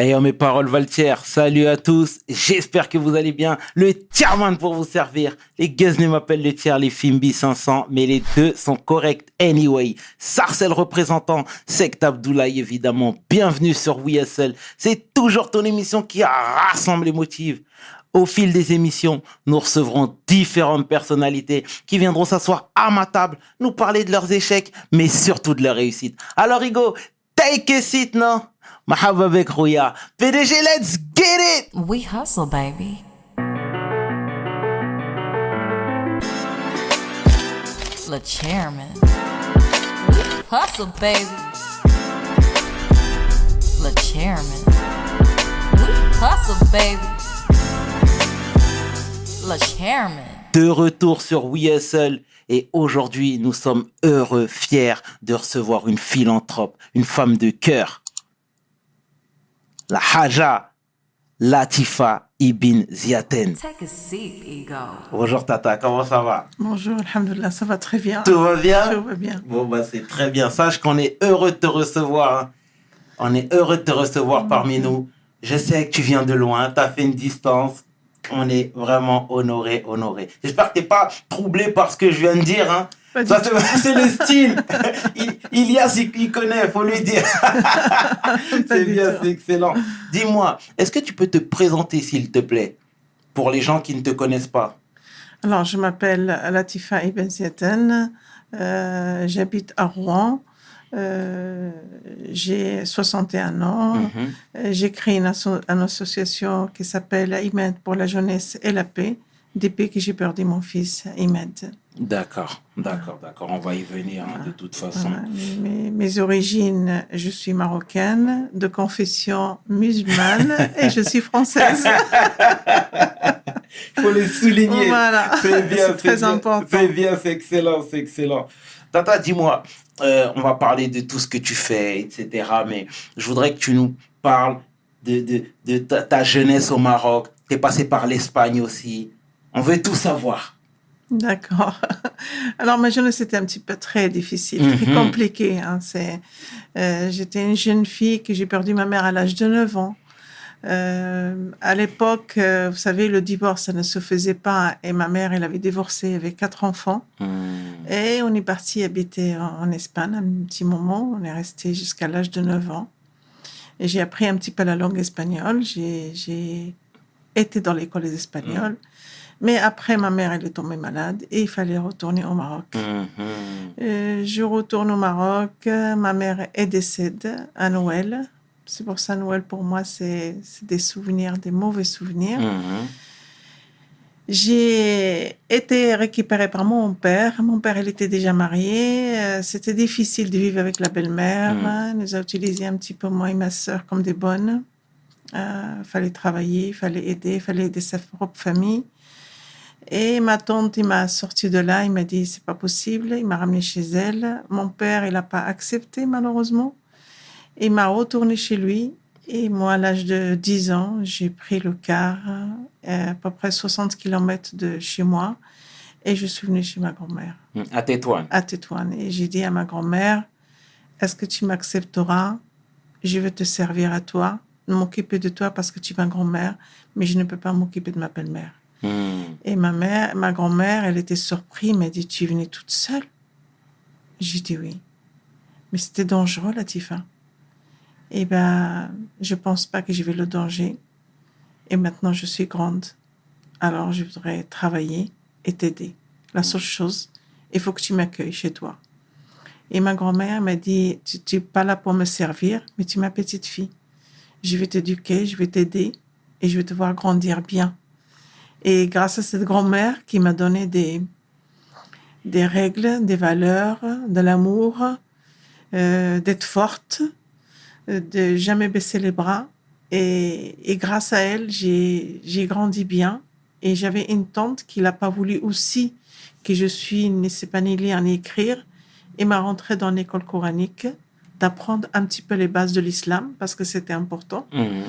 Ayant mes paroles Valtier, salut à tous, j'espère que vous allez bien. Le tierman pour vous servir. Les Guesnay m'appellent le tiers, les Fimbi 500, mais les deux sont corrects anyway. Sarcel représentant, Sect Abdoulaye évidemment. Bienvenue sur WSL. C'est toujours ton émission qui rassemble les motifs. Au fil des émissions, nous recevrons différentes personnalités qui viendront s'asseoir à ma table, nous parler de leurs échecs, mais surtout de leurs réussites. Alors, Hugo, take a seat, non? Mahaba avec Rouya. PDG, let's get it! We hustle, baby. Le chairman. We hustle, baby. Le chairman. We hustle, baby. Le chairman. De retour sur WSL. Et aujourd'hui, nous sommes heureux, fiers de recevoir une philanthrope, une femme de cœur. La Haja Latifa Ibn Ziaten. Take a seat, ego. Bonjour Tata, comment ça va? Bonjour, alhamdoulilah, ça va très bien. Tout va bien? Tout va bien. Bon, bah, c'est très bien. Sache qu'on est heureux de te recevoir. hein. On est heureux de te recevoir parmi nous. Je sais que tu viens de loin, tu as fait une distance. On est vraiment honoré, honoré. J'espère que tu n'es pas troublé par ce que je viens de dire. Hein. Ça, c'est le style. Il, Ilias, il, il connaît, faut lui dire. c'est bien, c'est excellent. Dis-moi, est-ce que tu peux te présenter, s'il te plaît, pour les gens qui ne te connaissent pas? Alors, je m'appelle Latifa Ibn Ziaten, euh, j'habite à Rouen, euh, j'ai 61 ans, Mhm. Euh, j'ai créé une, asso- une association qui s'appelle Imed pour la jeunesse et la paix, depuis que j'ai perdu mon fils Imed. D'accord, d'accord, d'accord. On va y venir hein, de toute façon. Voilà. Mes, mes origines, je suis marocaine, de confession musulmane et je suis française. Il faut le souligner. Voilà. C'est bien, très important. C'est bien, c'est excellent, c'est excellent. Tata, dis-moi, euh, on va parler de tout ce que tu fais, etc. Mais je voudrais que tu nous parles de, de, de ta, ta jeunesse au Maroc. Tu es passé par l'Espagne aussi. On veut tout savoir. D'accord. Alors, ma jeunesse était un petit peu très difficile, Mhm. très compliquée. Hein. C'est, euh, j'étais une jeune fille que j'ai perdu ma mère à l'âge de 9 ans. Euh, à l'époque, euh, vous savez, le divorce, ça ne se faisait pas. Et ma mère, elle avait divorcé avec quatre enfants. Et on est parti habiter en, en Espagne un petit moment. On est resté jusqu'à l'âge de 9 ans. Et j'ai appris un petit peu la langue espagnole. J'ai, j'ai été dans l'école des Espagnols. Mais après, ma mère, elle est tombée malade et il fallait retourner au Maroc. Mhm. Euh, je retourne au Maroc. euh, Ma mère est décédée à Noël. C'est pour ça, Noël, pour moi, c'est des souvenirs, des mauvais souvenirs. Mhm. J'ai été récupérée par mon père. Mon père, il était déjà marié. Euh, C'était difficile de vivre avec la belle-mère. Mm. Il nous a utilisés un petit peu, moi et ma sœur, comme des bonnes. Il fallait travailler, il fallait aider, il fallait aider sa propre famille. Et ma tante, il m'a sorti de là, il m'a dit, c'est pas possible. Il m'a ramené chez elle. Mon père, il n'a pas accepté, malheureusement. Il m'a retourné chez lui. Et moi, à l'âge de 10 ans, j'ai pris le car, euh, à peu près 60 km de chez moi, et je suis venue chez ma grand-mère, À Tétouane. à Tétouane. Et j'ai dit à ma grand-mère, est-ce que tu m'accepteras? Je vais te servir à toi, m'occuper de toi parce que tu es ma grand-mère, mais je ne peux pas m'occuper de ma belle-mère. Mhm. Et ma mère, ma grand-mère, elle était surprise, m'a dit, tu es venue toute seule? J'ai dit oui. Mais c'était dangereux, Latifa. Eh ben, je pense pas que j'ai vu le danger. Et maintenant, je suis grande. Alors, je voudrais travailler et t'aider. La seule chose, il faut que tu m'accueilles chez toi. Et ma grand-mère m'a dit, tu n'es pas là pour me servir, mais tu es ma petite fille. Je vais t'éduquer, je vais t'aider et je vais te voir grandir bien. Et grâce à cette grand-mère qui m'a donné des, des règles, des valeurs, de l'amour, euh, d'être forte, euh, de jamais baisser les bras. Et, et grâce à elle, j'ai grandi bien. Et j'avais une tante qui n'a pas voulu aussi que je suis ne sais pas ni lire ni écrire et m'a rentré dans l'école coranique d'apprendre un petit peu les bases de l'islam parce que c'était important. Mhm.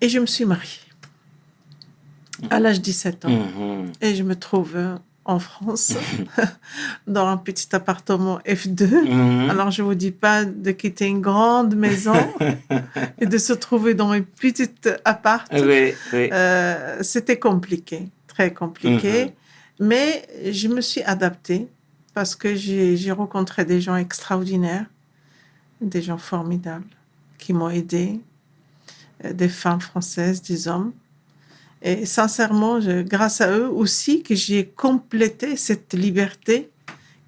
Et je me suis mariée à l'âge de 17 ans. Mhm. Et je me trouve euh, en France, dans un petit appartement F2. Mhm. Alors, je vous dis pas de quitter une grande maison et de se trouver dans une petite appart. Oui, oui. Euh, C'était compliqué, très compliqué. Mais je me suis adaptée parce que j'ai rencontré des gens extraordinaires, des gens formidables qui m'ont aidé, euh, des femmes françaises, des hommes. Et sincèrement, je- grâce à eux aussi, que j'ai complété cette liberté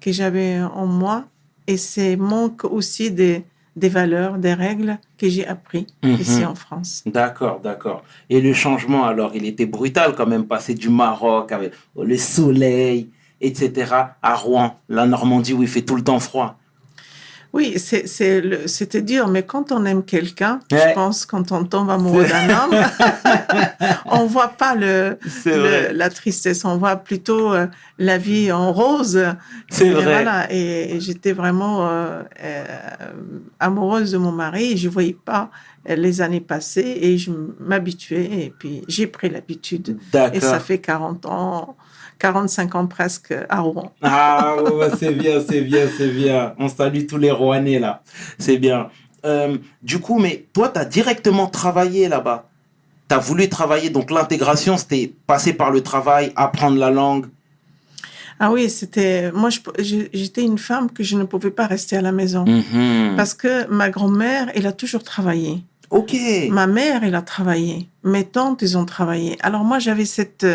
que j'avais en moi et ces manques aussi des, des valeurs, des règles que j'ai appris Mhm. ici en France. D'accord, d'accord. Et le changement, alors, il était brutal quand même, passer du Maroc avec le soleil, etc., à Rouen, la Normandie où il fait tout le temps froid. Oui, c'est- c'est le- c'était dur, mais quand on aime quelqu'un, Ouais. je pense quand on tombe amoureux d'un homme, on voit pas le, la tristesse, on voit plutôt euh, la vie en rose. C'est vrai. Voilà, et, et j'étais vraiment euh, euh, amoureuse de mon mari et je voyais pas les années passer et je m'habituais et puis j'ai pris l'habitude. Et ça fait 40 ans, 45 ans presque à Rouen. Ah, c'est bien, c'est bien, c'est bien. On salue tous les Rouennais, là. C'est bien. Euh, du coup, mais toi, tu as directement travaillé là-bas. Tu as voulu travailler, donc l'intégration, c'était passer par le travail, apprendre la langue. Ah oui, c'était moi j'étais une femme que je ne pouvais pas rester à la maison. Mhm. Parce que ma grand-mère, elle a toujours travaillé. Ok. Ma mère, elle a travaillé. Mes tantes, ils ont travaillé. Alors moi, j'avais cette,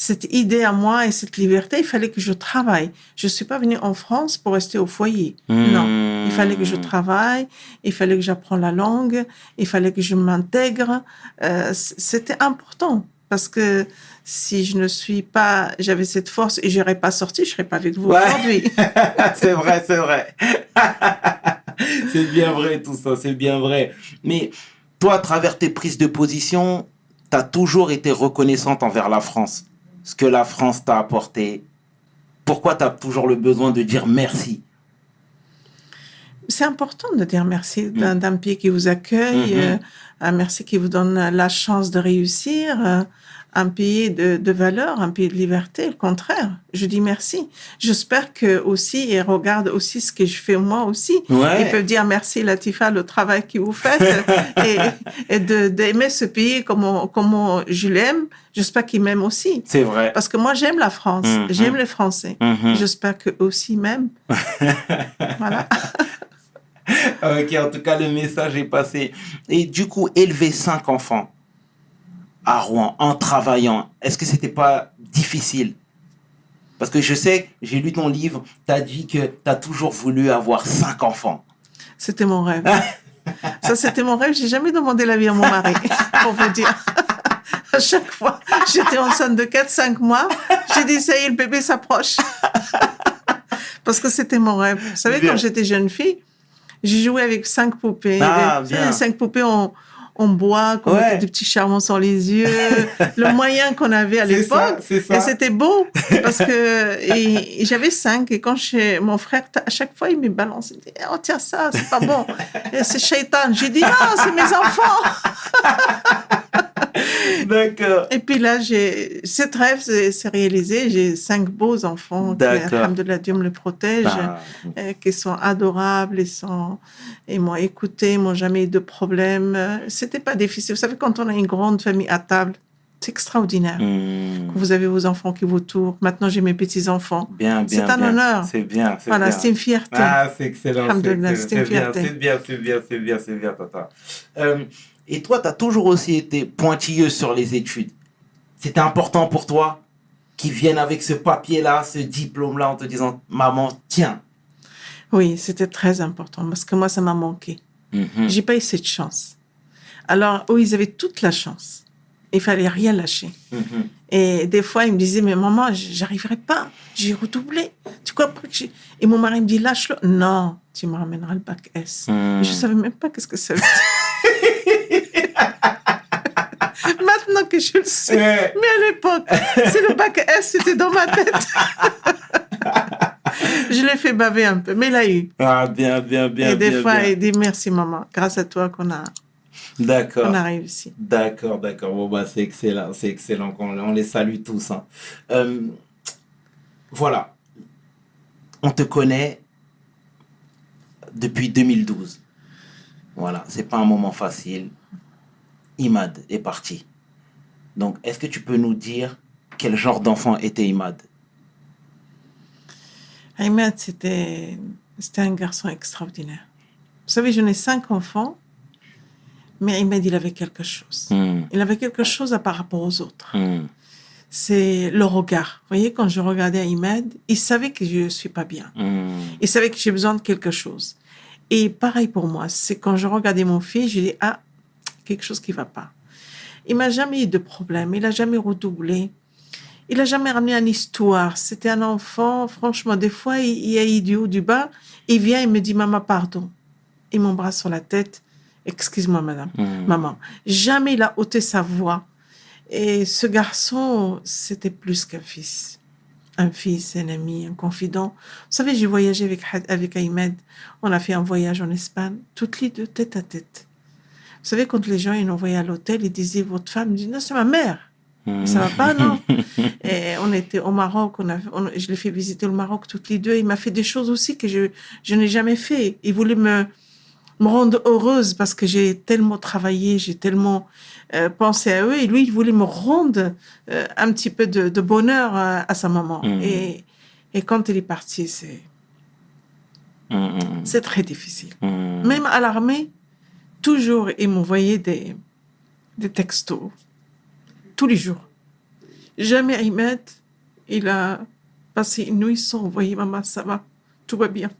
cette idée à moi et cette liberté. Il fallait que je travaille. Je ne suis pas venue en France pour rester au foyer. Non. Il fallait que je Hmm. travaille. Il fallait que j'apprenne la langue. Il fallait que je m'intègre. Euh, C'était important. Parce que si je ne suis pas, j'avais cette force et je n'aurais pas sorti, je ne serais pas avec vous Ouais. aujourd'hui. c'est vrai, c'est vrai. c'est bien vrai tout ça, c'est bien vrai. Mais toi, à travers tes prises de position, tu as toujours été reconnaissante envers la France. Ce que la France t'a apporté. Pourquoi tu as toujours le besoin de dire merci? C'est important de dire merci d'un d'un pays qui vous accueille, Mhm. euh, un merci qui vous donne la chance de réussir, euh, un pays de, de valeur, un pays de liberté. Le contraire, je dis merci. J'espère que aussi ils regardent aussi ce que je fais moi aussi. Ouais. Ils peuvent dire merci Latifa le travail que vous faites et, et de d'aimer ce pays comme on- comme on- je l'aime. J'espère qu'ils m'aiment aussi. C'est vrai. Parce que moi j'aime la France, Mhm. j'aime les Français. Mhm. J'espère qu'eux aussi m'aiment. voilà. Ok, en tout cas, le message est passé. Et du coup, élever cinq enfants à Rouen en travaillant, est-ce que c'était pas difficile? Parce que je sais, j'ai lu ton livre, tu as dit que tu as toujours voulu avoir cinq enfants. C'était mon rêve. Ça, c'était mon rêve. J'ai jamais demandé l'avis à mon mari, pour vous dire. À chaque fois, j'étais enceinte de 4-5 mois. J'ai dit, ça y est, le bébé s'approche. Parce que c'était mon rêve. Vous savez, Bien. quand j'étais jeune fille, j'ai joué avec cinq poupées. Ah, bien. les cinq poupées en, en bois, qu'on Ouais. mettait des petits charbons sur les yeux. le moyen qu'on avait à l'époque. Et c'était beau parce que et, et j'avais cinq et quand chez mon frère à chaque fois il me balançait il dit, oh tiens ça c'est pas bon c'est shaitan j'ai dit non c'est mes enfants D'accord. et puis là j'ai cette rêve s'est réalisé j'ai cinq beaux enfants qui D'accord. alhamdoulilah, Dieu me les protège Ah, euh, qui sont adorables et sont et m'ont écouté m'ont jamais eu de problème c'était pas difficile vous savez quand on a une grande famille à table c'est extraordinaire hmm, vous avez vos enfants qui vous tournent. Maintenant, j'ai mes petits-enfants. Bien, bien. C'est un bien. honneur. C'est bien, Voilà, c'est une fierté. Ah, c'est excellent. C'est bien, c'est bien, c'est bien, c'est bien, c'est bien, tata. Euh, et toi, tu as toujours aussi été pointilleuse sur les études. C'était important pour toi qu'ils viennent avec ce papier-là, ce diplôme-là, en te disant, maman, tiens. Oui, c'était très important parce que moi, ça m'a manqué. Mhm. J'ai pas eu cette chance. Alors, eux, ils avaient toute la chance. Il fallait rien lâcher. Mhm. Et des fois, ils me disaient, mais maman, j'arriverai pas. J'ai redoublé. Tu comprends que. Et mon mari me dit, lâche-le. Non, tu me ramèneras le bac S. Mhm. Je savais même pas qu'est-ce que ça veut dire. Maintenant que je le sais. Mais à l'époque, c'est le bac S, c'était dans ma tête. je l'ai fait baver un peu, mais il a eu. Ah, bien, bien, bien. et des bien, fois, bien. il dit merci maman, grâce à toi qu'on a, D'accord. on a réussi. D'accord, d'accord. Bon, bah, c'est excellent, c'est excellent. On, on les salue tous. hein. Euh, voilà. On te connaît depuis 2012. Voilà, c'est pas un moment facile. Imad est parti. Donc, est-ce que tu peux nous dire quel genre d'enfant était Imad? Ahmed, c'était, un garçon extraordinaire. Vous savez, je n'ai cinq enfants, mais Ahmed, il avait quelque chose. Hmm, Il avait quelque chose à par rapport aux autres. hmm, C'est le regard. Vous voyez, quand je regardais Ahmed, il savait que je suis pas bien. hmm, Il savait que j'ai besoin de quelque chose. Et pareil pour moi, c'est quand je regardais mon fils, je dis ah quelque chose qui va pas. Il m'a jamais eu de problème, il a jamais redoublé, il a jamais ramené une histoire. C'était un enfant, franchement, des fois il, il est du haut du bas, il vient, il me dit maman pardon, il m'embrasse sur la tête, excuse-moi madame, hmm. maman. Jamais il a ôté sa voix. Et ce garçon, c'était plus qu'un fils. Un fils, un ami, un confident. Vous savez, j'ai voyagé avec, avec Ahmed. On a fait un voyage en Espagne, toutes les deux, tête à tête. Vous savez, quand les gens ils envoyaient à l'hôtel, ils disaient, votre femme, dit, non, c'est ma mère. Hmm. Ça va pas, non Et on était au Maroc, on a, on- je l'ai fait visiter le Maroc toutes les deux. Il m'a fait des choses aussi que je, je n'ai jamais fait. Il voulait me, me rendre heureuse parce que j'ai tellement travaillé, j'ai tellement euh, pensé à eux. Et lui, il voulait me rendre euh, un petit peu de, de bonheur euh, à sa maman. Mhm. Et, et quand il est parti, c'est, Hmm, hmm, c'est très difficile. hmm. Même à l'armée, toujours, il m'envoyait des, des textos. Tous les jours. Jamais Ahmed, il a passé une nuit sans envoyer maman, ça va, tout va bien.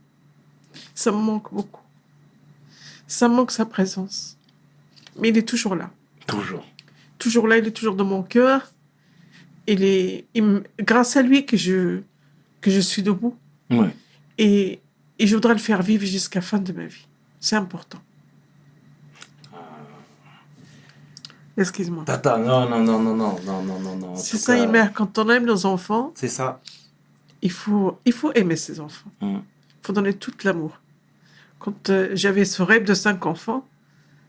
Ça me manque beaucoup. Ça me manque sa présence. Mais il est toujours là. Toujours. Toujours là, il est toujours dans mon cœur. Il est, il grâce à lui que je, que je suis debout. Ouais. Et, et je voudrais le faire vivre jusqu'à la fin de ma vie. C'est important. Excuse-moi. Tata, non, non, non, non, non, non, non, non, C'est ça, Imer. Quand on aime nos enfants, C'est ça. il faut, il faut aimer ses enfants. Il faut donner tout l'amour. Quand euh, j'avais ce rêve de cinq enfants,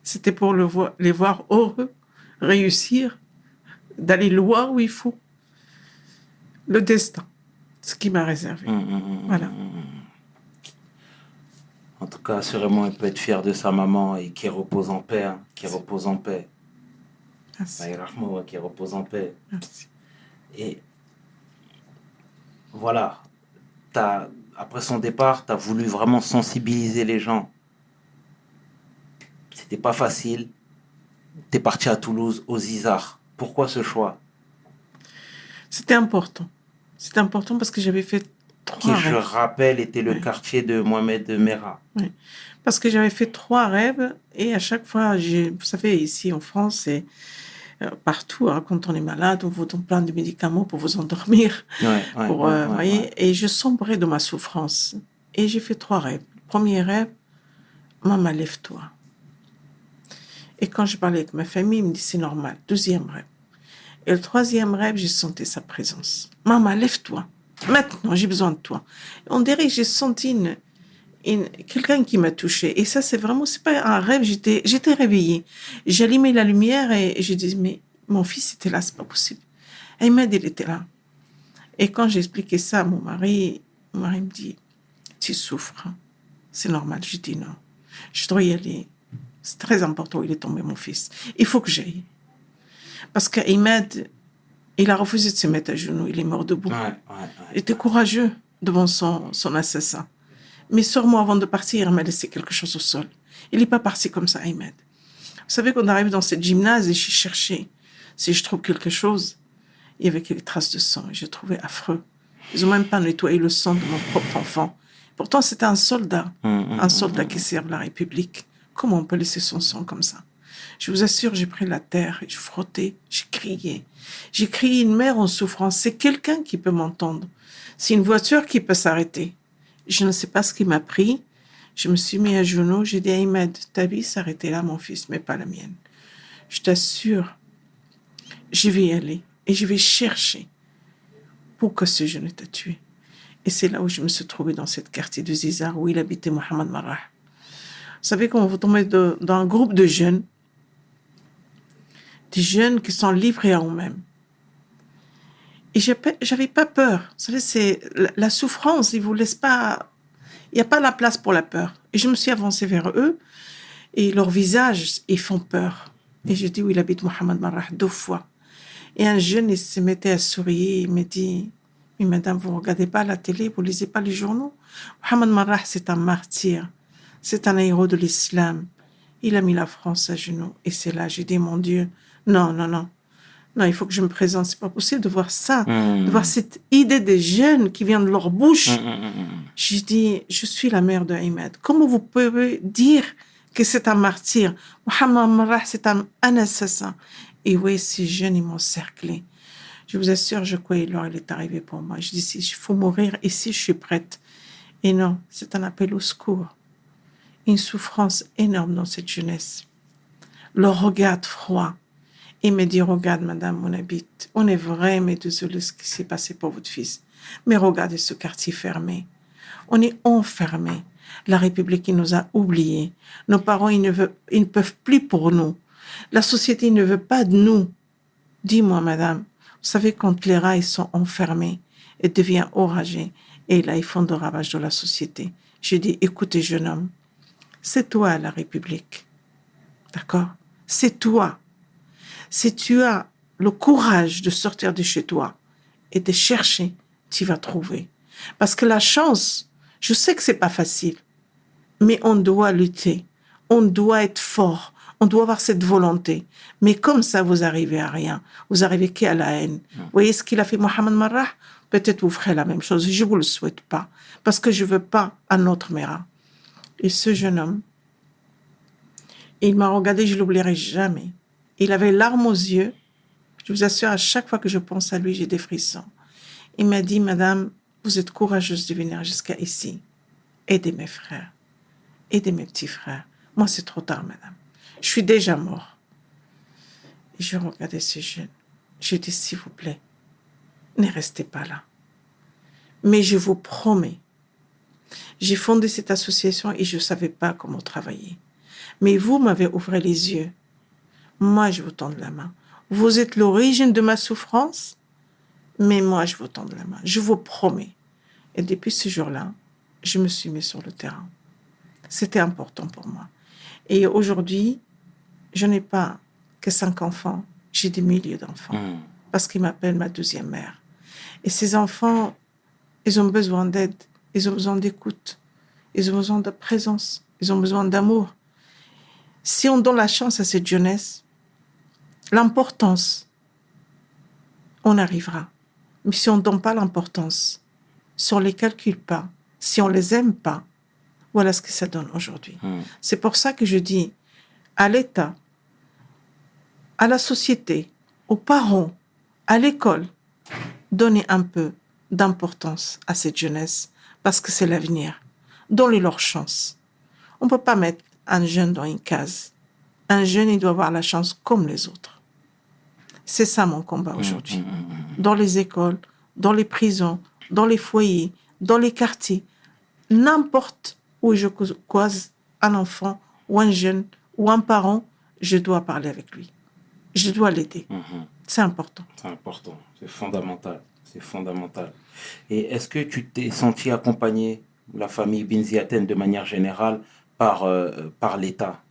c'était pour le les voir heureux, réussir, d'aller loin où il faut. Le destin, ce qui m'a réservé. Hmm, hmm, Voilà. En tout cas, assurément, il peut être fier de sa maman et qui repose en paix. hein, qui repose en paix. Yarhamou, qui repose en paix. Merci. Et voilà, après son départ, tu as voulu vraiment sensibiliser les gens. C'était pas facile. Tu es parti à Toulouse, aux Isards. Pourquoi ce choix? C'était important. C'était important parce que j'avais fait Qui, trois je rêves. rappelle, était le quartier de Mohamed Merah. Parce que j'avais fait trois rêves et à chaque fois, vous savez, ici en France, euh, partout, hein, quand on est malade, on vous donne plein de médicaments pour vous endormir. Ouais, ouais, pour, ouais, euh, voyez. Et je sombrais dans ma souffrance. Et j'ai fait trois rêves. Premier rêve, maman, lève-toi. Et quand je parlais avec ma famille, ils me dit c'est normal. Deuxième rêve. Et le troisième rêve, j'ai senti sa présence. Maman, lève-toi. Maintenant, j'ai besoin de toi. On dirait que j'ai senti une- quelqu'un qui m'a touchée. Et ça, c'est vraiment, c'est pas un rêve. J'étais, j'étais réveillée. J'allumais la lumière et je disais, mais mon fils était là, c'est pas possible. Et m'a dit, il était là. Et quand j'ai expliqué ça à mon mari, mon mari me dit, tu souffres. C'est normal. Je dis non. Je dois y aller. C'est très important. Il est tombé, mon fils. Il faut que j'aille. Parce qu'Ahmed, il a refusé de se mettre à genoux. Il est mort debout. Ouais, ouais, Il était courageux devant son, son assassin. Mais sûrement, avant de partir, il m'a laissé quelque chose au sol. Il n'est pas parti comme ça, Ahmed. Vous savez qu'on arrive dans cette gymnase et j'ai cherché si je trouve quelque chose. Il y avait quelques traces de sang et j'ai trouvé affreux. Ils n'ont même pas nettoyé le sang de mon propre enfant. Pourtant, c'était un soldat, Hum, hum, un soldat qui sert la République. Comment on peut laisser son sang comme ça? Je vous assure, j'ai pris la terre, et je frottais, j'ai crié. J'ai crié une mère en souffrance. C'est quelqu'un qui peut m'entendre. C'est une voiture qui peut s'arrêter. Je ne sais pas ce qui m'a pris. Je me suis mis à genoux. J'ai dit à Ahmed, ta vie s'arrêtait là, mon fils, mais pas la mienne. Je t'assure, je vais y aller et je vais chercher pour que ce jeune t'a tué. Et c'est là où je me suis trouvée dans cette quartier de Zizar où il habitait Mohamed Marah. Vous savez, quand vous tombez dans un groupe de jeunes, des jeunes qui sont livrés à eux-mêmes, Et j'avais pas peur. Vous savez, c'est la, souffrance, ils vous laissent pas. Il n'y a pas la place pour la peur. Et je me suis avancée vers eux et leur visage, ils font peur. Et je dis où il habite Mohamed Marrah deux fois. Et un jeune, il se mettait à sourire. Il me dit Mais madame, vous regardez pas la télé, vous lisez pas les journaux. Mohamed Marrah, c'est un martyr. C'est un héros de l'islam. Il a mis la France à genoux. Et c'est là, j'ai dit Mon Dieu, non, non, non. Non, il faut que je me présente. C'est pas possible de voir ça. Mhm. De voir cette idée des jeunes qui vient de leur bouche. Mhm, mhm. J'ai dit, je suis la mère de Ahmed. Comment vous pouvez dire que c'est un martyr? Mohamed Marrah, c'est un, un assassin. Et oui, ces jeunes, ils m'ont cerclé. Je vous assure, je croyais l'heure, il est arrivé pour moi. Je dis, si il faut mourir ici, je suis prête. Et non, c'est un appel au secours. Une souffrance énorme dans cette jeunesse. Le regard froid. Il me dit, regarde, madame, on habite. On est vraiment désolé de ce qui s'est passé pour votre fils. Mais regardez ce quartier fermé. On est enfermé. La République, il nous a oubliés. Nos parents, ils ne, veulent, ils ne peuvent plus pour nous. La société ne veut pas de nous. Dis-moi, madame, vous savez, quand les rats ils sont enfermés, ils deviennent oragés. Et là, ils font de ravages dans la société. Je dis, écoutez, jeune homme, c'est toi la République. D'accord? C'est toi. Si tu as le courage de sortir de chez toi et de chercher, tu vas trouver. Parce que la chance, je sais que c'est pas facile, mais on doit lutter. On doit être fort. On doit avoir cette volonté. Mais comme ça, vous arrivez à rien. Vous arrivez qu'à la haine. Vous voyez ce qu'il a fait Mohamed Marrah? Peut-être vous ferez la même chose. Je vous le souhaite pas. Parce que je veux pas un autre Mera. Et ce jeune homme, il m'a regardé, je l'oublierai jamais. Il avait larmes aux yeux. Je vous assure, à chaque fois que je pense à lui, j'ai des frissons. Il m'a dit, Madame, vous êtes courageuse de venir jusqu'à ici. Aidez mes frères. Aidez mes petits frères. Moi, c'est trop tard, Madame. Je suis déjà mort. Et je regardais ce jeune. Je dis, s'il vous plaît, ne restez pas là. Mais je vous promets, j'ai fondé cette association et je ne savais pas comment travailler. Mais vous m'avez ouvert les yeux. Moi, je vous tends la main. Vous êtes l'origine de ma souffrance, mais moi, je vous tends la main. Je vous promets. Et depuis ce jour-là, je me suis mis sur le terrain. C'était important pour moi. Et aujourd'hui, je n'ai pas que cinq enfants, j'ai des milliers d'enfants. Mhm. Parce qu'ils m'appellent ma deuxième mère. Et ces enfants, ils ont besoin d'aide, ils ont besoin d'écoute, ils ont besoin de présence, ils ont besoin d'amour. Si on donne la chance à cette jeunesse, l'importance, on arrivera. Mais si on ne donne pas l'importance, si on ne les calcule pas, si on ne les aime pas, voilà ce que ça donne aujourd'hui. Mhm. C'est pour ça que je dis à l'État, à la société, aux parents, à l'école, donnez un peu d'importance à cette jeunesse parce que c'est l'avenir. Donnez leur chance. On ne peut pas mettre un jeune dans une case. Un jeune, il doit avoir la chance comme les autres. C'est ça mon combat aujourd'hui. Mhm, mhm, mhm. Dans les écoles, dans les prisons, dans les foyers, dans les quartiers, n'importe où je croise un enfant ou un jeune ou un parent, je dois parler avec lui. Je dois l'aider. C'est important. C'est important, c'est fondamental, c'est fondamental. Et est-ce que tu t'es senti accompagné, la famille Binziaten de manière générale, par, euh, par l'État?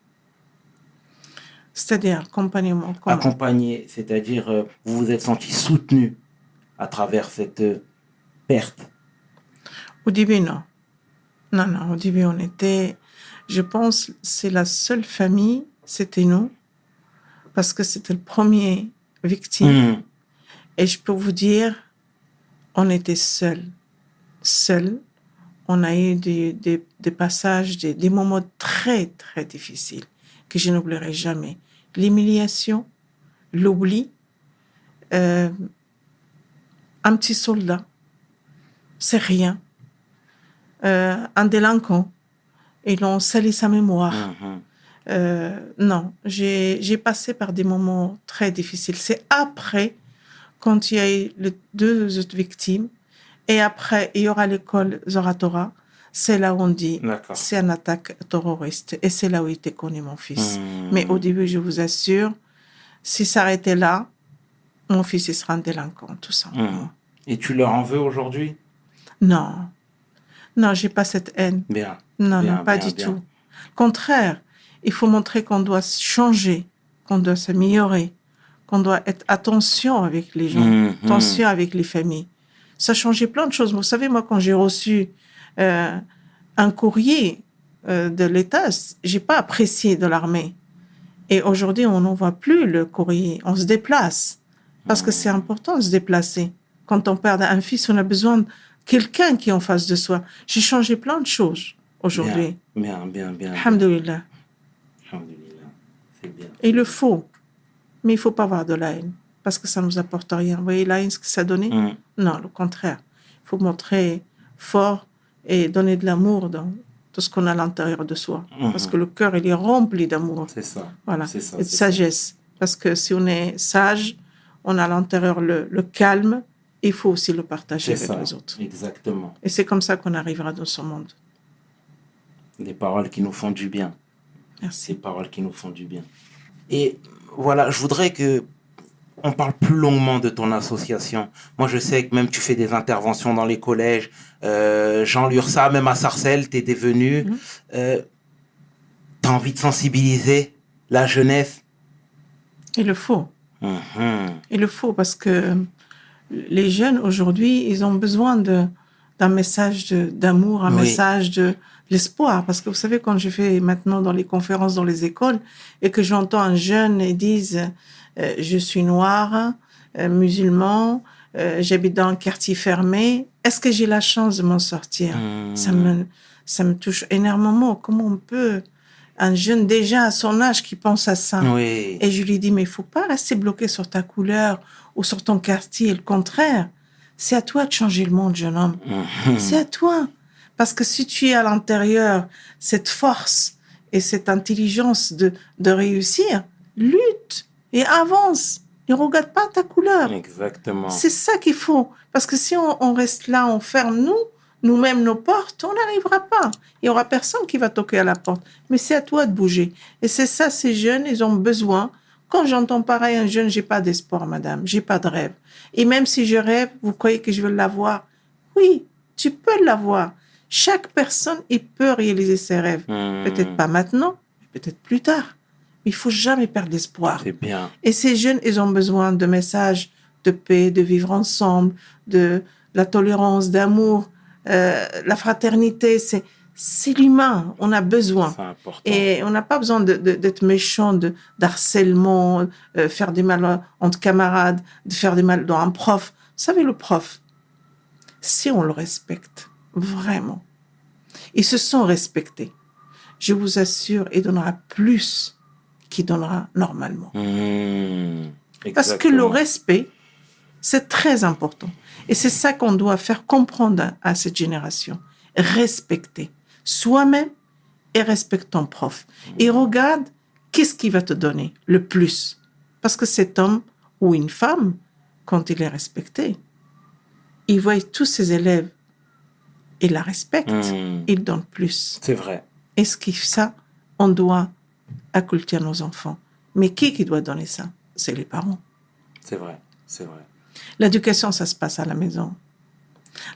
C'est-à-dire, accompagnement. comment Accompagné, c'est-à-dire euh, vous vous êtes senti soutenu à travers cette euh, perte Au début, non. Non, non, au début, on était, je pense, c'est la seule famille, c'était nous, parce que c'était le premier victime. Mhm. Et je peux vous dire, on était seuls. Seuls. On a eu des, des, des passages, des, des moments très, très difficiles que je n'oublierai jamais. L'humiliation, l'oubli, euh, un petit soldat, c'est rien. Euh, un délinquant, ils ont sali sa mémoire. Mhm. Euh, non, j'ai j'ai passé par des moments très difficiles. C'est après, quand il y a eu les deux autres victimes, et après, il y aura l'école Zoratora, c'est là où on dit c'est une attaque terroriste. Et c'est là où était connu mon fils. Mhm. Mais au début, je vous assure, si ça arrêtait là, mon fils, il sera un délinquant, tout simplement. Mhm. Et tu leur en veux aujourd'hui? Non. Non, j'ai pas cette haine. Bien. Non, Bien, non, pas bien, du bien. tout. Contraire, il faut montrer qu'on doit changer, qu'on doit s'améliorer, qu'on doit être attention avec les gens, Mhm. attention avec les familles. Ça a changé plein de choses. Vous savez, moi, quand j'ai reçu euh, un courrier euh, de l'État, j'ai pas apprécié de l'armée. Et aujourd'hui, on n'envoie plus le courrier, on se déplace. Parce que c'est important de se déplacer. Quand on perd un fils, on a besoin de quelqu'un qui est en face de soi. J'ai changé plein de choses aujourd'hui. Bien, bien, bien. bien. Alhamdulillah. Alhamdulillah. C'est bien. Il le faut. Mais il faut pas avoir de la haine. Parce que ça nous apporte rien. Vous voyez la haine, ce que ça a donné Mm. Non, le contraire. Il faut montrer fort et donner de l'amour dans tout ce qu'on a à l'intérieur de soi. Mhm. Parce que le cœur, il est rempli d'amour. C'est ça. Voilà. Ça. Et de ça. sagesse. Parce que si on est sage, on a à l'intérieur le, le calme. Il faut aussi le partager avec ça. les autres. Exactement. Et c'est comme ça qu'on arrivera dans ce monde. Des paroles qui nous font du bien. Ces Merci. paroles qui nous font du bien. Et voilà, je voudrais que on parle plus longuement de ton association. Moi, je sais que même tu fais des interventions dans les collèges. Euh, Jean Lursa, même à Sarcelles, tu es devenu. Mhm. Euh, tu as envie de sensibiliser la jeunesse? Il le faut. Mhm. Il le faut parce que les jeunes aujourd'hui, ils ont besoin de d'un message d'amour, un message de l'espoir. Parce que vous savez, quand je fais maintenant dans les conférences dans les écoles et que j'entends un jeune et dise euh, je suis noir, euh, musulman, euh, j'habite dans un quartier fermé, est-ce que j'ai la chance de m'en sortir? Mhm. Ça me ça me touche énormément. Comment on peut un jeune déjà à son âge qui pense à ça Oui. et je lui dis, mais il faut pas rester bloqué sur ta couleur ou sur ton quartier. Le contraire, c'est à toi de changer le monde, jeune homme. Mhm. C'est à toi. Parce que si tu es à l'intérieur cette force et cette intelligence de, de réussir, lutte et avance. Ne regarde pas ta couleur. Exactement. C'est ça qu'il faut. Parce que si on, on reste là, on ferme nous, nous-mêmes nos portes, on n'arrivera pas. Il y aura personne qui va toquer à la porte. Mais c'est à toi de bouger. Et c'est ça, ces jeunes, ils ont besoin. Quand j'entends pareil, un jeune, j'ai pas d'espoir, madame. J'ai pas de rêve. Et même si je rêve, vous croyez que je veux l'avoir? Oui, tu peux l'avoir. Chaque personne, il peut réaliser ses rêves. Mhm. Peut-être pas maintenant, peut-être plus tard. Il faut jamais perdre. C'est bien. Et ces jeunes, ils ont besoin de messages de paix, de vivre ensemble, de la tolérance, d'amour, euh, la fraternité. C'est, c'est l'humain. On a besoin. Et on n'a pas besoin d'être méchant, de, d'harcèlement, euh, faire des mal entre camarades, de faire des mal dans un prof. Vous savez, le prof, si on le respecte, vraiment, ils se sont respectés. Je vous assure, il donnera plus qu'il donnera normalement. Mhm. Parce que le respect, c'est très important. Et c'est ça qu'on doit faire comprendre à- cette génération. Respecter soi-même et respecte ton prof. Et regarde qu'est-ce qui va te donner le plus? Parce que cet homme ou une femme, quand il est respecté, il voit tous ses élèves, il la respecte, Mhm. il donne plus. C'est vrai. Et ce qui ça, on doit acculter nos enfants. Mais qui qui doit donner ça? C'est les parents. C'est vrai. C'est vrai. L'éducation, ça se passe à la maison.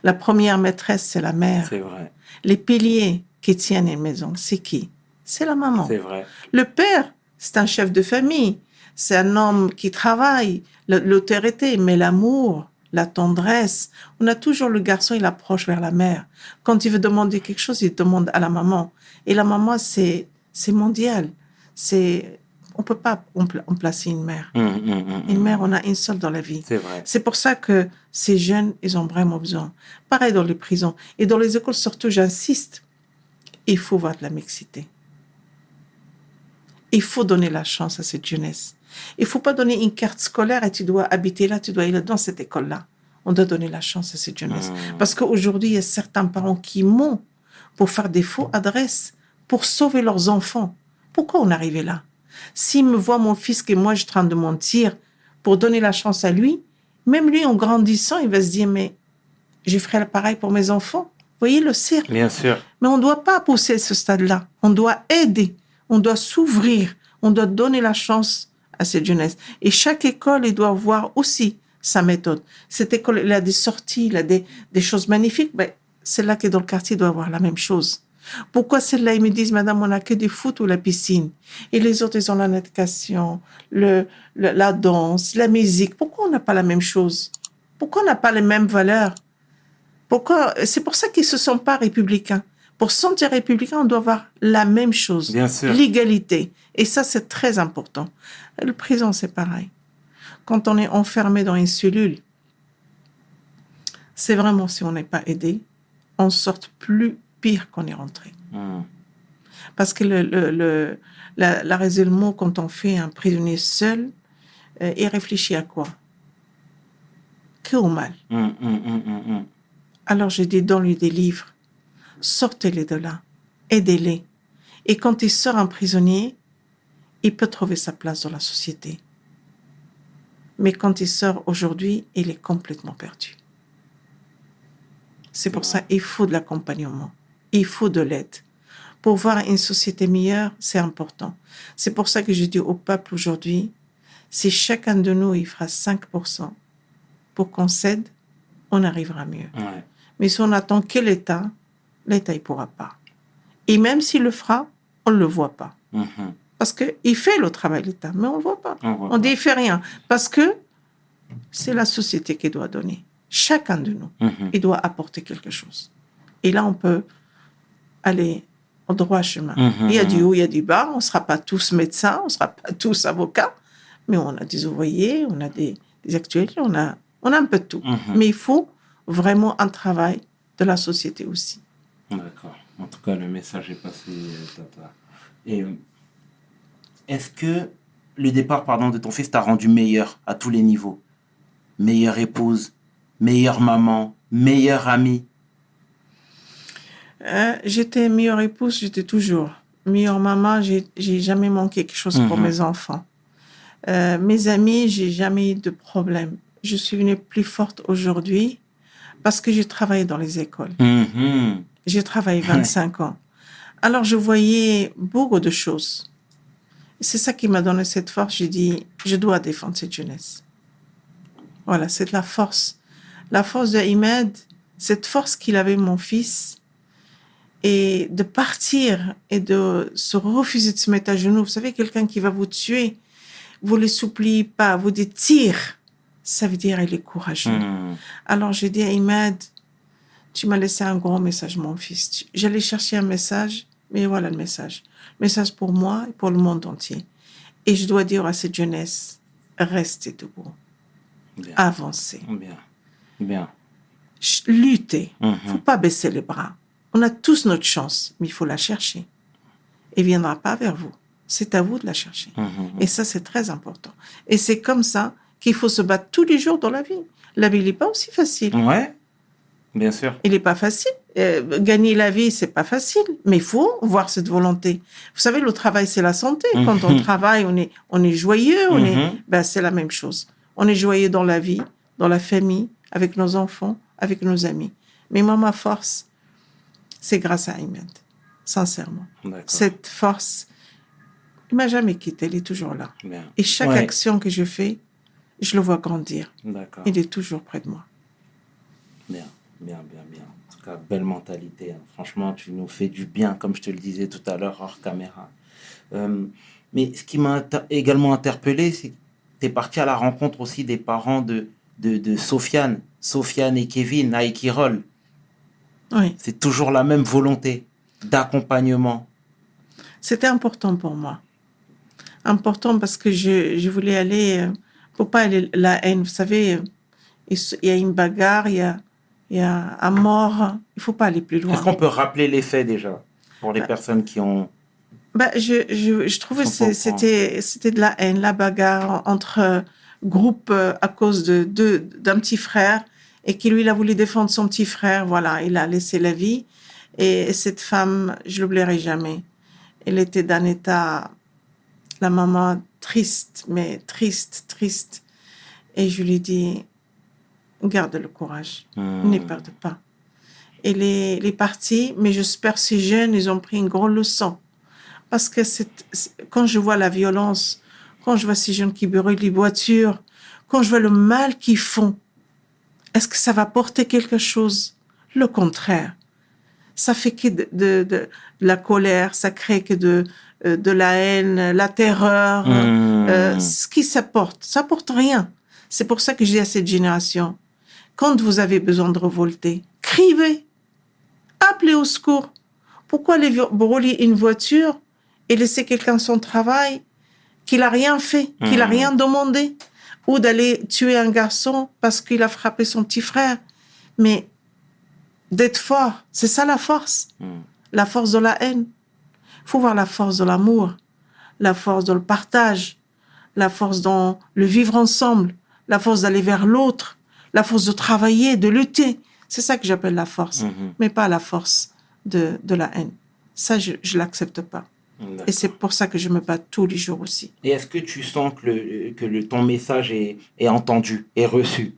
La première maîtresse, c'est la mère. C'est vrai. Les piliers qui tiennent une maison, c'est qui? C'est la maman. C'est vrai. Le père, c'est un chef de famille. C'est un homme qui travaille, le- l'autorité, mais l'amour, la tendresse. On a toujours le garçon, il approche vers la mère. Quand il veut demander quelque chose, il demande à la maman. Et la maman, c'est, c'est mondial. C'est, on peut pas empla- remplacer une mère. Mhm, mhm, mhm. Une mère, on a une seule dans la vie. C'est vrai. C'est pour ça que ces jeunes, ils ont vraiment besoin. Pareil dans les prisons. Et dans les écoles, surtout, j'insiste, il faut voir de la mixité. Il faut donner la chance à cette jeunesse. Il faut pas donner une carte scolaire et tu dois habiter là, tu dois aller dans cette école-là. On doit donner la chance à cette jeunesse. Parce qu'aujourd'hui, il y a certains parents qui mentent pour faire des faux adresses, pour sauver leurs enfants. Pourquoi on arrivé là? S'il me voit mon fils que moi je suis en train de mentir pour donner la chance à lui, même lui en grandissant, il va se dire mais je ferai pareil pour mes enfants. Vous voyez le cercle? Bien sûr. mais on ne doit pas pousser ce stade-là. On doit aider, on doit s'ouvrir, on doit donner la chance à cette jeunesse. Et chaque école, il doit voir aussi sa méthode. Cette école, il a des sorties, il a des, des choses magnifiques. Ben, celle-là qui est dans le quartier doit avoir la même chose. Pourquoi celle-là, ils me disent, madame, on n'a que des foot ou la piscine? Et les autres, ils ont la natation, le, le- la danse, la musique. Pourquoi on n'a pas la même chose? Pourquoi on n'a pas les mêmes valeurs? Pourquoi? C'est pour ça qu'ils se sont pas républicains. Pour se sentir républicain, on doit avoir la même chose. Bien sûr. L'égalité. Et ça, c'est très important. Le prison, c'est pareil. Quand on est enfermé dans une cellule, c'est vraiment si on n'est pas aidé, on sort plus pire qu'on est rentré. Hmm. Parce que le, le, le- la, la raisonnement, quand on fait un prisonnier seul, euh, il réfléchit à quoi? Que au mal. Hmm, hmm. Alors j'ai dit, donne-lui des livres, sortez-les de là, aidez-les. Et quand il sort un prisonnier, il peut trouver sa place dans la société. Mais quand il sort aujourd'hui, il est complètement perdu. C'est pour ça qu'il faut de l'accompagnement, il faut de l'aide. Pour voir une société meilleure, c'est important. C'est pour ça que je dis au peuple aujourd'hui, si chacun de nous il fera 5% pour qu'on cède, on arrivera mieux. Ouais. Mais si on attend que l'État, l'État, il pourra pas. Et même s'il le fera, on ne le voit pas. Mhm. Parce qu'il fait le travail, l'État, mais on ne le voit pas. On il fait rien. Parce que c'est la société qui doit donner. Chacun de nous, Mhm. il doit apporter quelque chose. Et là, on peut aller au droit chemin. Mhm, Il y a du haut, il y a du bas. On ne sera pas tous médecins, on ne sera pas tous avocats, mais on a des ouvriers, on a des, des actuels, on a, on a un peu de tout. Mhm. Mais il faut vraiment un travail de la société aussi. D'accord. En tout cas, le message est passé, euh, Tata. Et euh, est-ce que le départ pardon, de ton fils t'a rendu meilleur à tous les niveaux? Meilleure épouse, meilleure maman, meilleure amie Euh, j'étais meilleure épouse, j'étais toujours. Meilleure maman, j'ai j'ai jamais manqué quelque chose pour Mhm. mes enfants. Euh, mes amis, j'ai jamais eu de problème. Je suis venue plus forte aujourd'hui parce que j'ai travaillé dans les écoles. Mhm. J'ai travaillé 25 ans. Alors, je voyais beaucoup de choses. C'est ça qui m'a donné cette force. J'ai dit, je dois défendre cette jeunesse. Voilà, c'est la force. La force de Ahmed, cette force qu'il avait, mon fils, et de partir et de se refuser de se mettre à genoux. Vous savez, quelqu'un qui va vous tuer, vous ne le suppliez pas, vous dites tire. Ça veut dire il est courageux. Mhm. Alors j'ai dit à Imad, tu m'as laissé un gros message, mon fils. J'allais chercher un message, mais voilà le message. Message pour moi et pour le monde entier. Et je dois dire à cette jeunesse, restez debout, Bien. avancez, Bien. Bien. luttez. Mhm. faut pas baisser les bras. On a tous notre chance, mais il faut la chercher. Elle viendra pas vers vous. C'est à vous de la chercher. Mhm. Et ça, c'est très important. Et c'est comme ça qu'il faut se battre tous les jours dans la vie. La vie n'est pas aussi facile. Ouais, bien sûr. Il n'est pas facile. Euh, gagner la vie, c'est pas facile, mais il faut voir cette volonté. Vous savez, le travail, c'est la santé. Quand on travaille, on est, on est joyeux, on est, ben, c'est la même chose. On est joyeux dans la vie, dans la famille, avec nos enfants, avec nos amis. Mais moi, ma force, c'est grâce à Aymed, sincèrement. Cette force, il m'a jamais quitté, il est toujours là. Bien. Et chaque Ouais. action que je fais, je le vois grandir. Il est toujours près de moi. Bien, bien, bien, bien. En tout cas, belle mentalité. hein. Franchement, tu nous fais du bien, comme je te le disais tout à l'heure hors caméra. Euh, mais ce qui m'a également interpellé, c'est que tu es parti à la rencontre aussi des parents de, de, de Sofiane, Sofiane et Kevin à Ekirol. Oui. C'est toujours la même volonté d'accompagnement. C'était important pour moi. Important parce que je, je voulais aller, euh, pour pas aller la haine. Vous savez, euh, il y a une bagarre, il y a, il y a un mort. Il faut pas aller plus loin. Est-ce qu'on peut rappeler les faits déjà pour les Bah. personnes qui ont... Bah, je, je, je trouvais que c'était, c'était de la haine, la bagarre entre euh, groupes à cause de, de- d'un petit frère et qui lui, il a voulu défendre son petit frère. Voilà, il a laissé la vie. Et cette femme, je l'oublierai jamais. Elle était d'un état, la maman, triste, mais triste, triste. Et je lui dis, garde le courage. Hmm. Ne perdez pas. Elle est, elle est partie, mais j'espère que ces jeunes, ils ont pris une grande leçon. Parce que c'est- quand je vois la violence, quand je vois ces jeunes qui brûlent les voitures, quand je vois le mal qu'ils font, est-ce que ça va porter quelque chose? Le contraire. Ça fait que de, de- de la colère, ça crée que de, euh, de la haine, la terreur. Mmh. Euh, ce qui s'apporte, ça porte rien. C'est pour ça que je dis à cette génération, quand vous avez besoin de révolter, criez, appelez au secours. Pourquoi aller brûler une voiture et laisser quelqu'un son travail qu'il a rien fait, qu'il a Mhm. rien demandé, ou d'aller tuer un garçon parce qu'il a frappé son petit frère. Mais d'être fort, c'est ça la force, Mmh. la force de la haine. Il faut voir la force de l'amour, la force dans le partage, la force dans le vivre ensemble, la force d'aller vers l'autre, la force de travailler, de lutter. C'est ça que j'appelle la force, Mhm. mais pas la force de, de la haine. Ça, je ne l'accepte pas. Et c'est pour ça que je me bats tous les jours aussi. Et est-ce que tu sens que, le, que le, ton message est, est entendu, est reçu?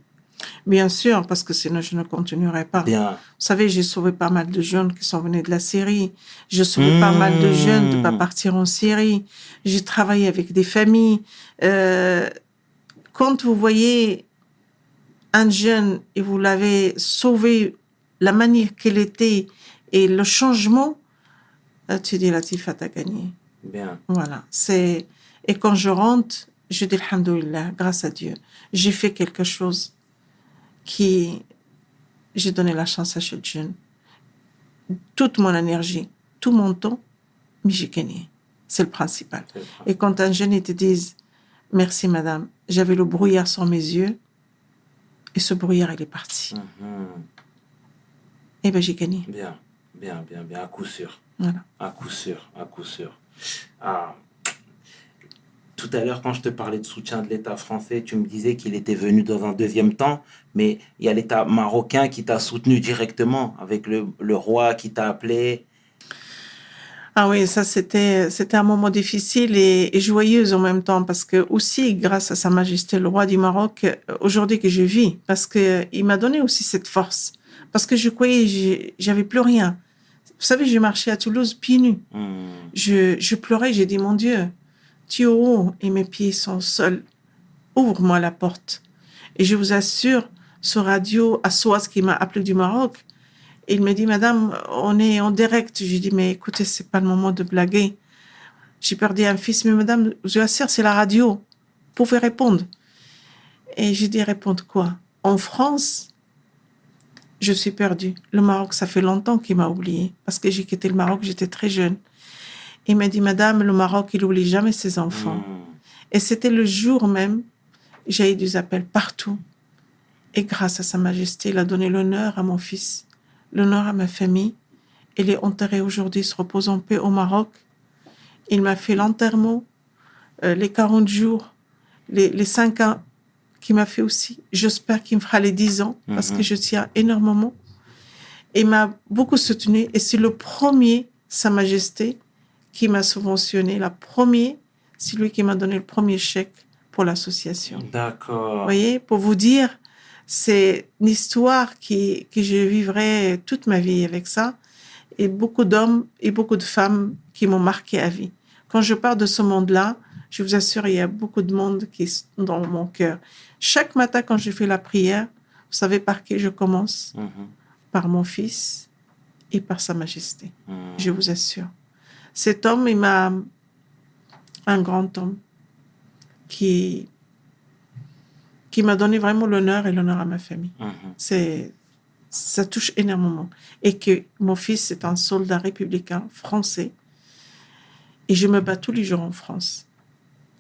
Bien sûr, parce que sinon je ne continuerai pas. Bien. Vous savez, j'ai sauvé pas mal de jeunes qui sont venus de la Syrie. J'ai sauvé pas mal de jeunes de pas Mmh. partir en Syrie. J'ai travaillé avec des familles. Euh, quand vous voyez un jeune et vous l'avez sauvé, la manière qu'il était et le changement, tu dis, Latifa, t'as gagné. Bien. Voilà. C'est et quand je rentre, je dis alhamdoulilah, grâce à Dieu, j'ai fait quelque chose qui j'ai donné la chance à ce jeune. Toute mon énergie, tout mon temps, mais j'ai gagné. C'est le principal. Et quand un jeune il te dise merci madame, j'avais le brouillard sur mes yeux et ce brouillard il est parti. Mhm. Et ben j'ai gagné. Bien, bien, bien, bien, à coup sûr. Voilà. À coup sûr, à coup sûr. Ah. Tout à l'heure, quand je te parlais de soutien de l'État français, tu me disais qu'il était venu dans un deuxième temps, mais il y a l'État marocain qui t'a soutenu directement, avec le, le roi qui t'a appelé. Ah oui, ça c'était c'était un moment difficile et, et joyeux en même temps parce que aussi grâce à Sa Majesté le roi du Maroc euh, aujourd'hui que je vis parce que il m'a donné aussi cette force parce que je croyais j'avais plus rien. Vous savez, j'ai marché à Toulouse pieds nus. Hmm. Je, je pleurais, j'ai dit mon Dieu, tu es haut et mes pieds sont seuls. Ouvre-moi la porte. Et je vous assure, ce radio Assoas qui m'a appelé du Maroc, il me dit Madame, on est en direct. J'ai dit mais écoutez, c'est pas le moment de blaguer. J'ai perdu un fils, mais Madame, je vous assure, c'est la radio. Vous pouvez répondre. Et j'ai dit répondre quoi? En France, je suis perdue. Le Maroc, ça fait longtemps qu'il m'a oublié parce que j'ai quitté le Maroc, j'étais très jeune. Il m'a dit, Madame, le Maroc, il oublie jamais ses enfants. Hmm. Et c'était le jour même, j'ai eu des appels partout. Et grâce à Sa Majesté, il a donné l'honneur à mon fils, l'honneur à ma famille. Il est enterré aujourd'hui, se repose en paix au Maroc. Il m'a fait l'enterrement, euh, les 40 jours, les, les 5 ans qu'il m'a fait aussi. J'espère qu'il me fera les 10 ans parce Mhm. que je tiens énormément. Il m'a beaucoup soutenu et c'est le premier, Sa Majesté, qui m'a subventionné. La première, c'est lui qui m'a donné le premier chèque pour l'association. Vous D'accord. voyez, pour vous dire, c'est une histoire qui, que je vivrai toute ma vie avec ça. Et beaucoup d'hommes et beaucoup de femmes qui m'ont marqué à vie. Quand je pars de ce monde-là, je vous assure, il y a beaucoup de monde qui est dans mon cœur. Chaque matin, quand je fais la prière, vous savez par qui je commence? Mhm. Par mon fils et par Sa Majesté. Hmm. Je vous assure. Cet homme, il m'a un grand homme qui qui m'a donné vraiment l'honneur et l'honneur à ma famille. Mhm. C'est ça touche énormément et que mon fils est un soldat républicain français et je me bats tous les jours en France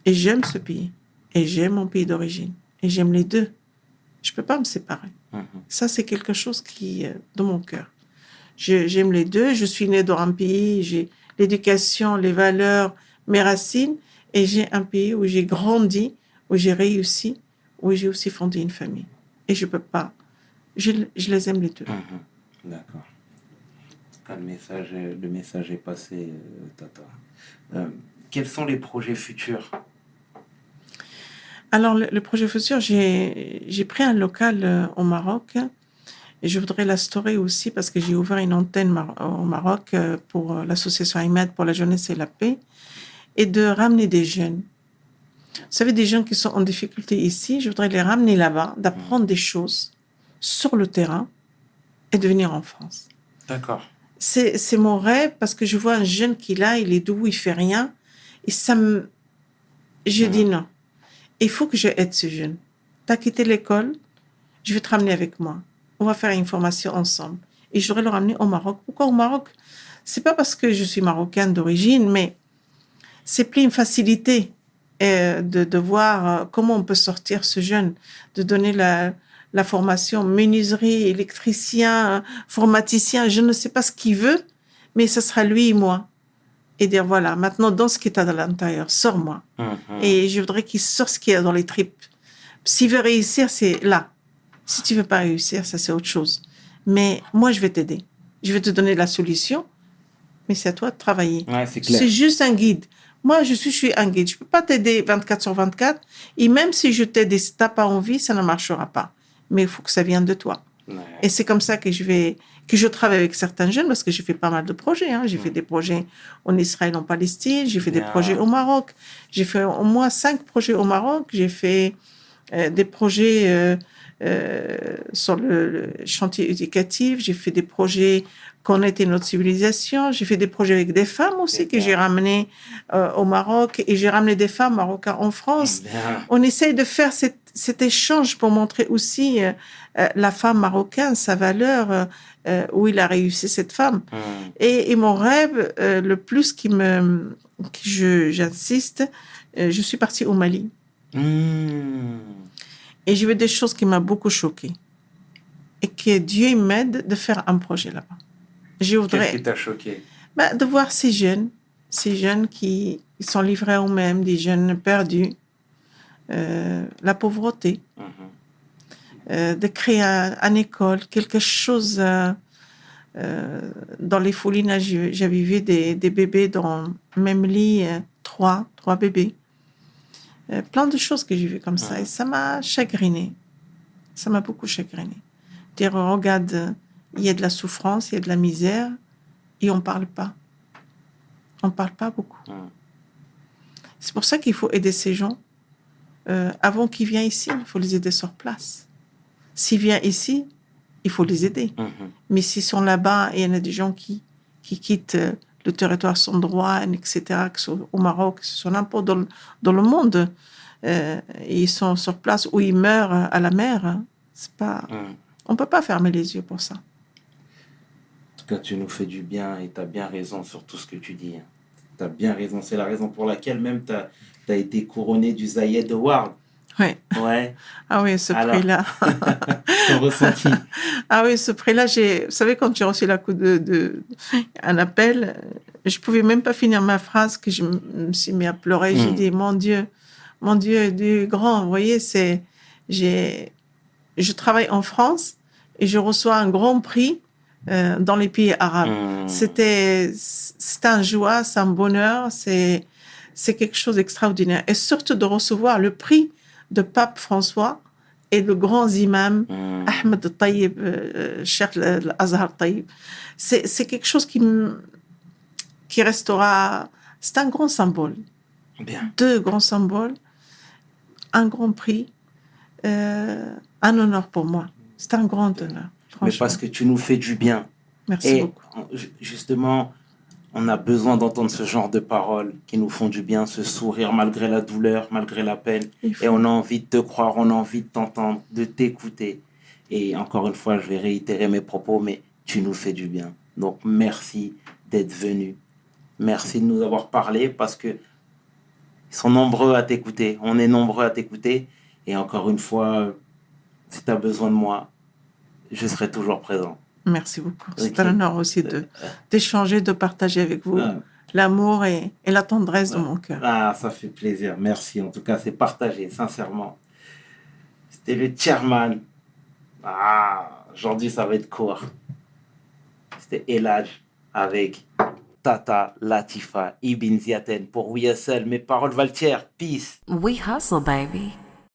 et j'aime ce pays et j'aime mon pays d'origine et j'aime les deux. Je peux pas me séparer. Mhm. Ça, c'est quelque chose qui est dans mon cœur. J'aime les deux. Je suis née dans un pays, j'ai l'éducation, les valeurs, mes racines, et j'ai un pays où j'ai grandi, où j'ai réussi, où j'ai aussi fondé une famille. Et je peux pas. Je, je les aime les deux. Mhm. D'accord. Message, le message est passé, euh, Tata. Euh, quels sont les projets futurs Alors, le, le projet futur, j'ai pris un local euh, au Maroc et je voudrais l'instaurer aussi parce que j'ai ouvert une antenne mar- au Maroc euh, pour euh, l'association IMAD pour la jeunesse et la paix et de ramener des jeunes. Vous savez, des gens qui sont en difficulté ici, je voudrais les ramener là-bas, d'apprendre des choses sur le terrain et de venir en France. D'accord. C'est mon rêve parce que je vois un jeune qui est là, il est doux, il fait rien. Et ça me. Je Mhm. dis non. Il faut que je ce jeune. Tu as quitté l'école, je vais te ramener avec moi. On va faire une formation ensemble. Et je voudrais le ramener au Maroc. Pourquoi au Maroc? C'est pas parce que je suis marocaine d'origine, mais c'est plus une facilité euh, de, de voir euh, comment on peut sortir ce jeune, de donner la, la formation menuiserie, électricien, informaticien, je ne sais pas ce qu'il veut, mais ce sera lui et moi. Et dire voilà, maintenant dans ce qui est à l'intérieur, sors-moi. Mhm. Et je voudrais qu'il sorte ce qu'il y a dans les tripes. S'il veut réussir, c'est là. Si tu veux pas réussir, ça c'est autre chose. Mais moi, je vais t'aider. Je vais te donner la solution, mais c'est à toi de travailler. Ouais. C'est juste un guide. Moi, je suis, je suis un guide. Je peux pas t'aider 24 sur 24. Et même si je t'aide et si t'as pas envie, ça ne marchera pas. Mais il faut que ça vienne de toi. Ouais. Et c'est comme ça que je vais, que je travaille avec certains jeunes parce que j'ai fait pas mal de projets. Hein. J'ai fait des projets en Israël, en Palestine. J'ai fait des projets au Maroc. J'ai fait au moins cinq projets au Maroc. J'ai fait euh, des projets euh, euh, sur le, le chantier éducatif. J'ai fait des projets connaître notre civilisation. J'ai fait des projets avec des femmes aussi que j'ai ramenées au Maroc et j'ai ramené des femmes marocaines en France on essaye de faire cet, cet échange pour montrer aussi euh, euh, la femme marocaine, sa valeur, euh, où il a réussi cette femme. Mhm. Et, et mon rêve, euh, le plus qui me, j'insiste, je suis partie au Mali Mhm. et j'ai vu des choses qui m'ont beaucoup choquée. Et que Dieu m'aide de faire un projet là-bas. Je Qu'est-ce voudrais qui t'a choqué bah, de voir ces jeunes, ces jeunes qui, qui sont livrés à eux-mêmes, des jeunes perdus, euh, la pauvreté, Mhm. euh, de créer un, une école, quelque chose. euh, dans les folies, j'avais vu des, des bébés dans même lit, trois, trois bébés. Plein de choses que j'ai vues comme ça. Et ça m'a chagriné. Ça m'a beaucoup chagriné. Dire, regarde, il y a de la souffrance, il y a de la misère, et on ne parle pas. On ne parle pas beaucoup. Mhm. C'est pour ça qu'il faut aider ces gens. Euh, avant qu'ils viennent ici, il faut les aider sur place. S'ils viennent ici, il faut les aider. Mhm. Mais s'ils sont là-bas et il y en a des gens qui, qui quittent euh, le territoire sans droit, etc., que ce soit au Maroc, que ce soit n'importe dans, le- dans le monde, euh, et ils sont sur place ou ils meurent à la mer, hein, c'est pas, Mhm. on peut pas fermer les yeux pour ça. En tout cas, tu nous fais du bien et tu as bien raison sur tout ce que tu dis. Tu as bien raison. C'est la raison pour laquelle même tu as, été couronné du Zayed Award. Ouais. Ouais, Ah oui, ce prix-là. ton ressenti. Ah oui, ce prix-là, j'ai, vous savez, quand j'ai reçu la coup de, de, un appel, je pouvais même pas finir ma phrase que je me suis mis à pleurer. J'ai Mm. dit, mon Dieu, mon Dieu, du grand. Vous voyez, c'est, j'ai, je travaille en France et je reçois un grand prix euh, dans les pays arabes. Mhm. C'était, c'est un joie, c'est un bonheur, c'est, c'est quelque chose d'extraordinaire. Et surtout de recevoir le prix de Pape François et le grand imam Mhm. Ahmed Taïb, euh, Cheikh Azhar Taïb. C'est, quelque chose qui, qui restera. C'est un grand symbole. Bien. Deux grands symboles, un grand prix, euh, un honneur pour moi. C'est un grand honneur. Mais parce que tu nous fais du bien. Merci Et beaucoup. justement, on a besoin d'entendre ce genre de paroles qui nous font du bien, ce sourire malgré la douleur, malgré la peine. Et on a envie de te croire, on a envie de t'entendre, de t'écouter. Et encore une fois, je vais réitérer mes propos, mais tu nous fais du bien. Donc merci d'être venu. Merci de nous avoir parlé parce que ils sont nombreux à t'écouter. On est nombreux à t'écouter. Et encore une fois, si tu as besoin de moi, je serai toujours présent. Merci beaucoup. C'est un honneur aussi de, d'échanger, de partager avec vous Ah. l'amour et, et la tendresse de Ouais. mon cœur. Ah, ça fait plaisir. Merci. En tout cas, c'est partagé, sincèrement. C'était le chairman. Ah, aujourd'hui, ça va être court. C'était Elage avec Tata Latifa Ibn Ziaten pour We Hustle. Mes paroles Valtier. Peace. We hustle, baby.